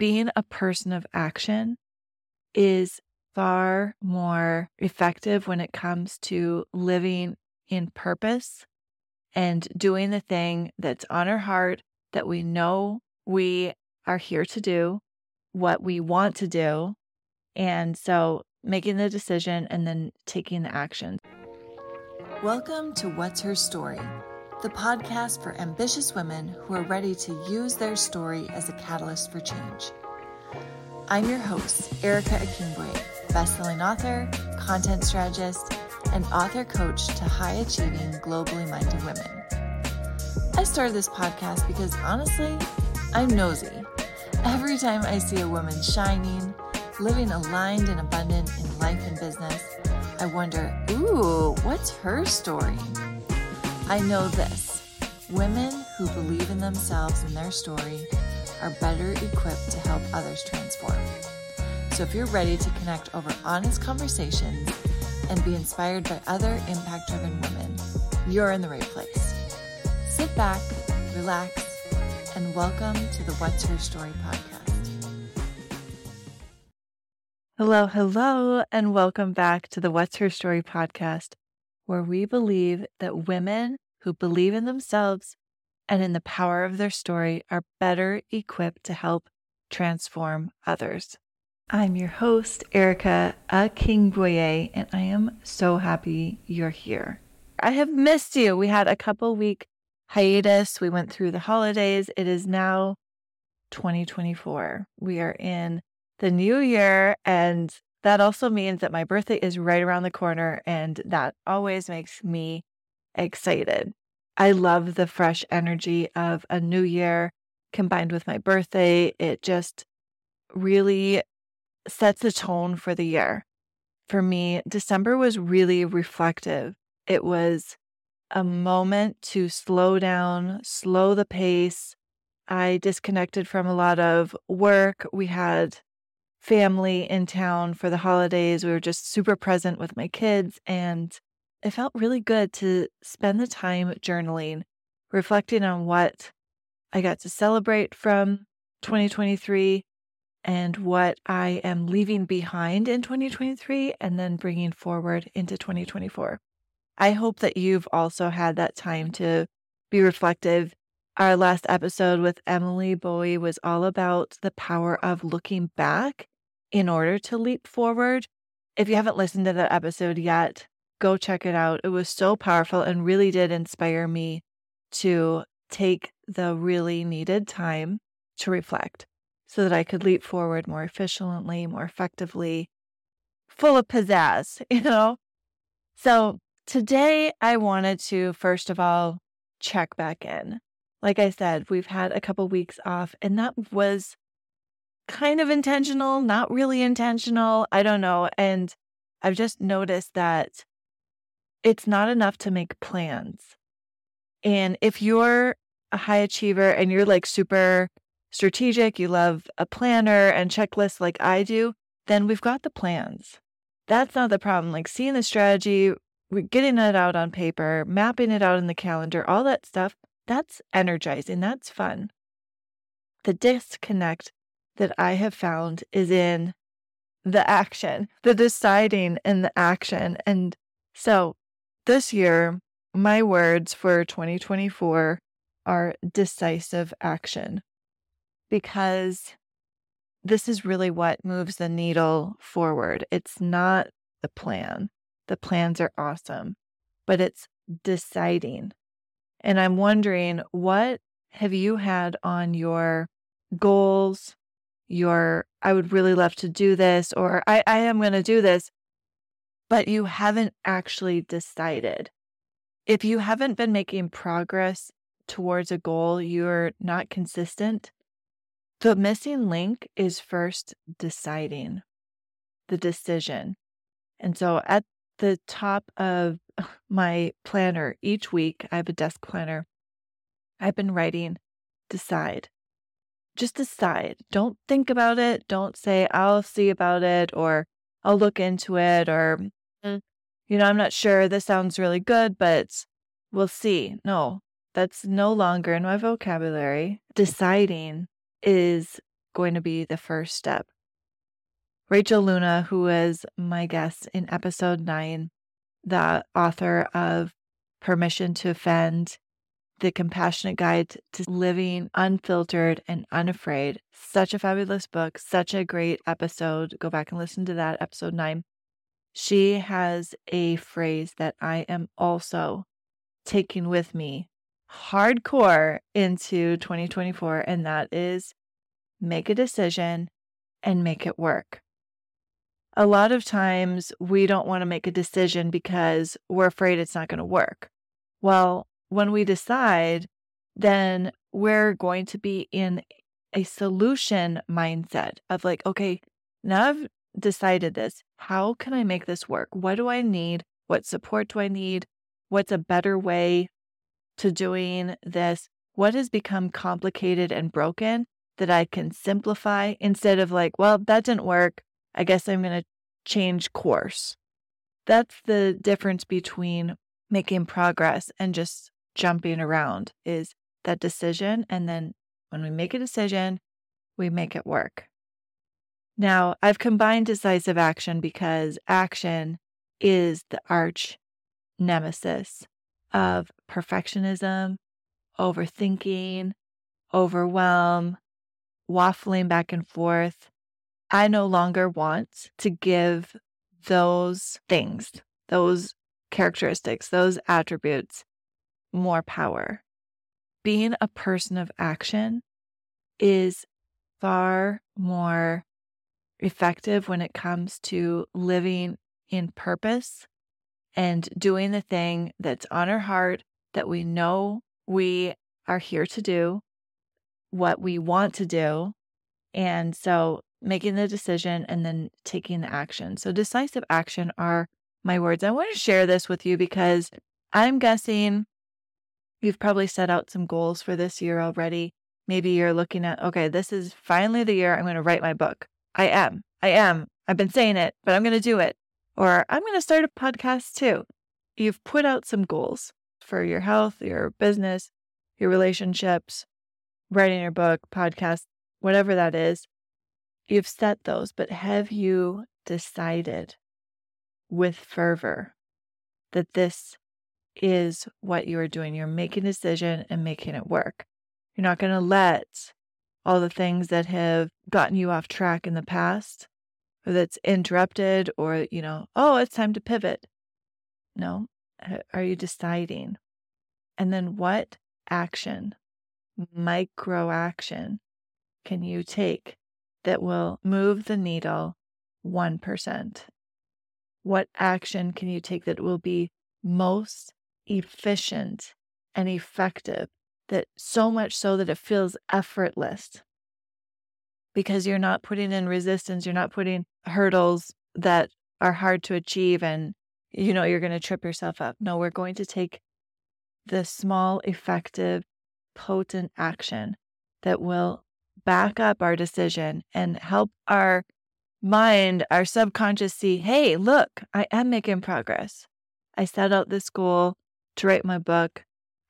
being a person of action is far more effective when it comes to living in purpose and doing the thing that's on our heart that we know we are here to do, what we want to do. And so making the decision and then taking the action. Welcome to What's Her Story, the podcast for ambitious women who are ready to use their story as a catalyst for change. I'm your host, Erica Akingboye, bestselling author, content strategist, and author coach to high achieving, globally minded women. I started this podcast because honestly, I'm nosy. Every time I see a woman shining, living aligned and abundant in life and business, I wonder, ooh, what's her story? I know this women who believe in themselves and their story are better equipped to help others transform. So if you're ready to connect over honest conversations and be inspired by other impact driven women, you're in the right place. Sit back, relax, and welcome to the What's Her Story podcast. Hello, hello, and welcome back to the What's Her Story podcast, where we believe that women who believe in themselves and in the power of their story are better equipped to help transform others. I'm your host, Erica Akingboye, and I am so happy you're here. I have missed you. We had a couple week hiatus. We went through the holidays. It is now 2024. We are in the new year, and that also means that my birthday is right around the corner, and that always makes me excited. I love the fresh energy of a new year combined with my birthday. It just really sets the tone for the year. For me, December was really reflective. It was a moment to slow down, slow the pace. I disconnected from a lot of work. We had family in town for the holidays. We were just super present with my kids, and it felt really good to spend the time journaling, reflecting on what I got to celebrate from 2023 and what I am leaving behind in 2023 and then bringing forward into 2024. I hope that you've also had that time to be reflective. Our last episode with Emily Bowie was all about the power of looking back in order to leap forward. If you haven't listened to that episode yet, go check it out. It was so powerful and really did inspire me to take the really needed time to reflect so that I could leap forward more efficiently, more effectively, full of pizzazz, you know? So Today, I wanted to first of all check back in. Like I said, we've had a couple weeks off, and that was kind of intentional, not really intentional. I don't know. And I've just noticed that it's not enough to make plans. And if you're a high achiever and you're like super strategic, you love a planner and checklist like I do, then we've got the plans. That's not the problem. Like seeing the strategy, getting it out on paper, mapping it out in the calendar, all that stuff, that's energizing. That's fun. The disconnect that I have found is in the action, the deciding and the action. And so this year, my words for 2024 are decisive action because this is really what moves the needle forward. It's not the plan. The plans are awesome, but it's deciding. And I'm wondering, what have you had on your goals? Your, I would really love to do this, or I, I am going to do this, but you haven't actually decided. If you haven't been making progress towards a goal, you're not consistent. The missing link is first deciding the decision. And so at the top of my planner each week, I have a desk planner. I've been writing decide. Just decide. Don't think about it. Don't say, I'll see about it or I'll look into it or, mm, you know, I'm not sure. This sounds really good, but we'll see. No, that's no longer in my vocabulary. Deciding is going to be the first step. Rachel Luna, who was my guest in episode nine, the author of Permission to Offend, The Compassionate Guide to Living Unfiltered and Unafraid. Such a fabulous book, such a great episode. Go back and listen to that, episode nine. She has a phrase that I am also taking with me hardcore into 2024, and that is make a decision and make it work. A lot of times we don't want to make a decision because we're afraid it's not going to work. Well, when we decide, then we're going to be in a solution mindset of like, okay, now I've decided this. How can I make this work? What do I need? What support do I need? What's a better way to doing this? What has become complicated and broken that I can simplify instead of like, well, that didn't work. I guess I'm going to change course. That's the difference between making progress and just jumping around is that decision. And then when we make a decision, we make it work. Now, I've combined decisive action because action is the arch nemesis of perfectionism, overthinking, overwhelm, waffling back and forth. I no longer want to give those things, those characteristics, those attributes more power. Being a person of action is far more effective when it comes to living in purpose and doing the thing that's on our heart that we know we are here to do, what we want to do. And so making the decision and then taking the action. So, decisive action are my words. I want to share this with you because I'm guessing you've probably set out some goals for this year already. Maybe you're looking at, okay, this is finally the year I'm going to write my book. I am. I am. I've been saying it, but I'm going to do it. Or I'm going to start a podcast too. You've put out some goals for your health, your business, your relationships, writing your book, podcast, whatever that is. You've set those, but have you decided with fervor that this is what you are doing? You're making a decision and making it work. You're not going to let all the things that have gotten you off track in the past or that's interrupted or, you know, oh, it's time to pivot. No. Uh, are you deciding? And then what action, micro action, can you take that will move the needle 1%? What action can you take that will be most efficient and effective? That so much so that it feels effortless because you're not putting in resistance, you're not putting hurdles that are hard to achieve and you know you're going to trip yourself up. No, we're going to take the small, effective, potent action that will back up our decision and help our mind, our subconscious see, hey, look, I am making progress. I set out this goal to write my book.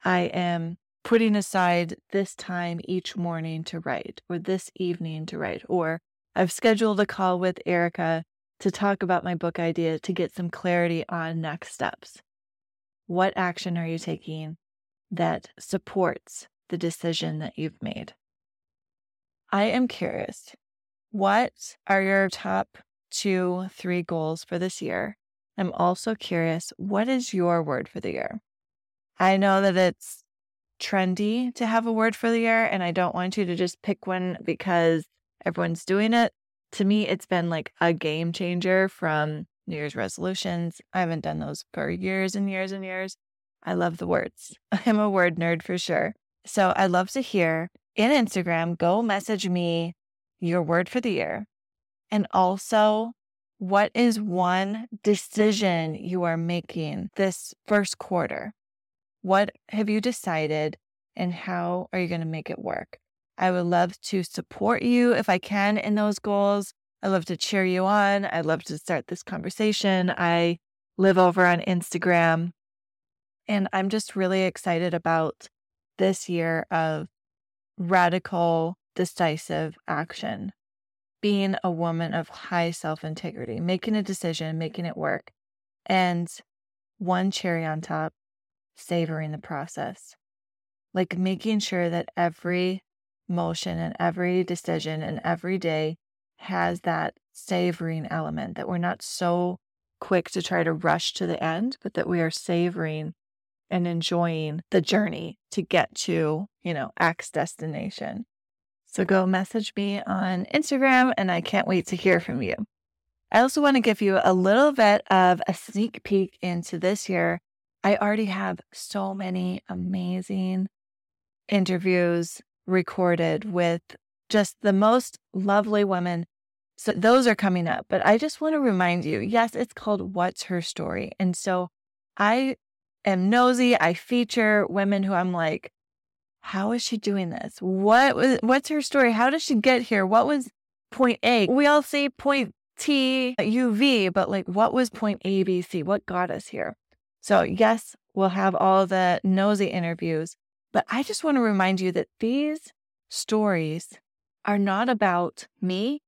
I am putting aside this time each morning to write, or this evening to write, or I've scheduled a call with Erica to talk about my book idea to get some clarity on next steps. What action are you taking that supports the decision that you've made? I am curious. What are your top two, three goals for this year? I'm also curious, what is your word for the year? I know that it's trendy to have a word for the year, and I don't want you to just pick one because everyone's doing it. To me, it's been like a game changer from New Year's resolutions. I haven't done those for years and years and years. I love the words. I'm a word nerd for sure. So I'd love to hear in Instagram, go message me your word for the year. And also, what is one decision you are making this first quarter? What have you decided and how are you going to make it work? I would love to support you if I can in those goals. I love to cheer you on. I love to start this conversation. I live over on Instagram. And I'm just really excited about this year of radical decisive action, being a woman of high self integrity, making a decision, making it work. And one cherry on top, savoring the process. Like making sure that every motion and every decision and every day has that savoring element, that we're not so quick to try to rush to the end, but that we are savoring and enjoying the journey to get to, you know, X destination. So go message me on Instagram and I can't wait to hear from you. I also want to give you a little bit of a sneak peek into this year. I already have so many amazing interviews recorded with just the most lovely women. So those are coming up. But I just want to remind you yes, it's called What's Her Story. And so I am nosy. I feature women who I'm like, how is she doing this? What was what's her story? How did she get here? What was point A? We all say point T U V, but like what was point A, B, C? What got us here? So yes, we'll have all the nosy interviews, but I just want to remind you that these stories are not about me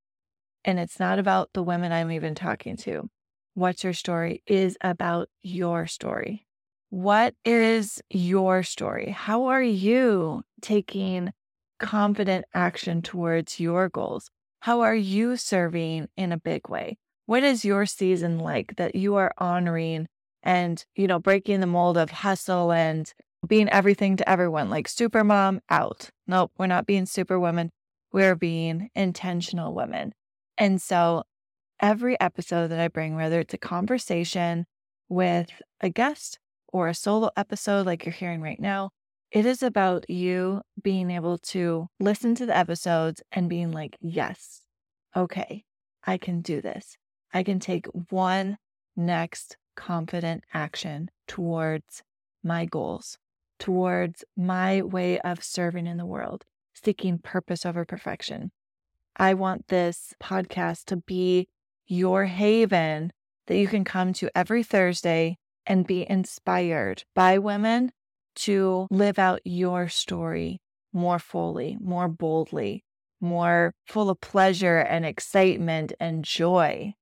and it's not about the women I'm even talking to. What's your story is about your story. What is your story? How are you taking confident action towards your goals? How are you serving in a big way? What is your season like that you are honoring and, you know, breaking the mold of hustle and being everything to everyone, like super mom out. Nope, we're not being super women. We're being intentional women. And so every episode that I bring, whether it's a conversation with a guest or a solo episode like you're hearing right now, it is about you being able to listen to the episodes and being like, yes, okay, I can do this. I can take one next confident action towards my goals towards my way of serving in the world, seeking purpose over perfection. I want this podcast to be your haven that you can come to every Thursday and be inspired by women to live out your story more fully, more boldly, more full of pleasure and excitement and joy.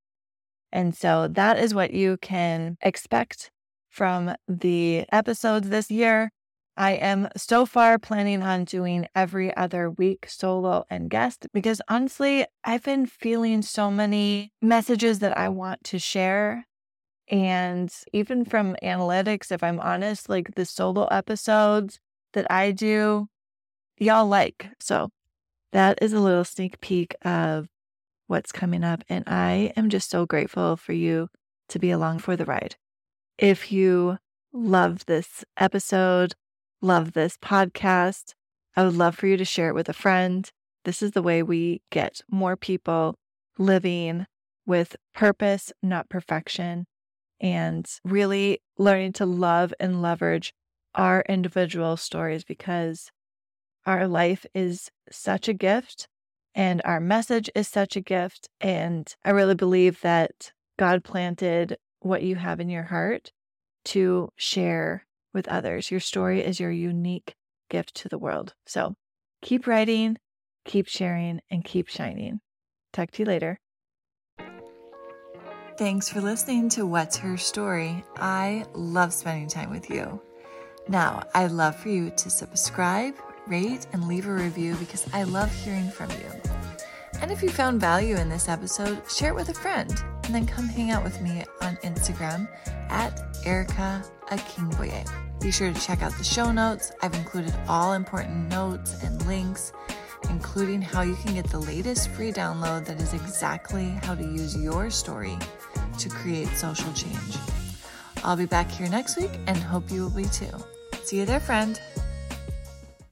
And so that is what you can expect from the episodes this year. I am so far planning on doing every other week solo and guest because honestly, I've been feeling so many messages that I want to share. And even from analytics, if I'm honest, like the solo episodes that I do, y'all like. So that is a little sneak peek of what's coming up. And I am just so grateful for you to be along for the ride. If you love this episode, love this podcast. I would love for you to share it with a friend. This is the way we get more people living with purpose, not perfection, and really learning to love and leverage our individual stories because our life is such a gift and our message is such a gift. And I really believe that God planted what you have in your heart to share with others. Your story is your unique gift to the world. So keep writing, keep sharing, and keep shining. Talk to you later. Thanks for listening to What's Her Story. I love spending time with you. Now, I'd love for you to subscribe, rate, and leave a review because I love hearing from you. And if you found value in this episode, share it with a friend and then come hang out with me on Instagram at Erica Akingboye. Be sure to check out the show notes. I've included all important notes and links, including how you can get the latest free download that is exactly how to use your story to create social change. I'll be back here next week and hope you will be too. See you there, friend.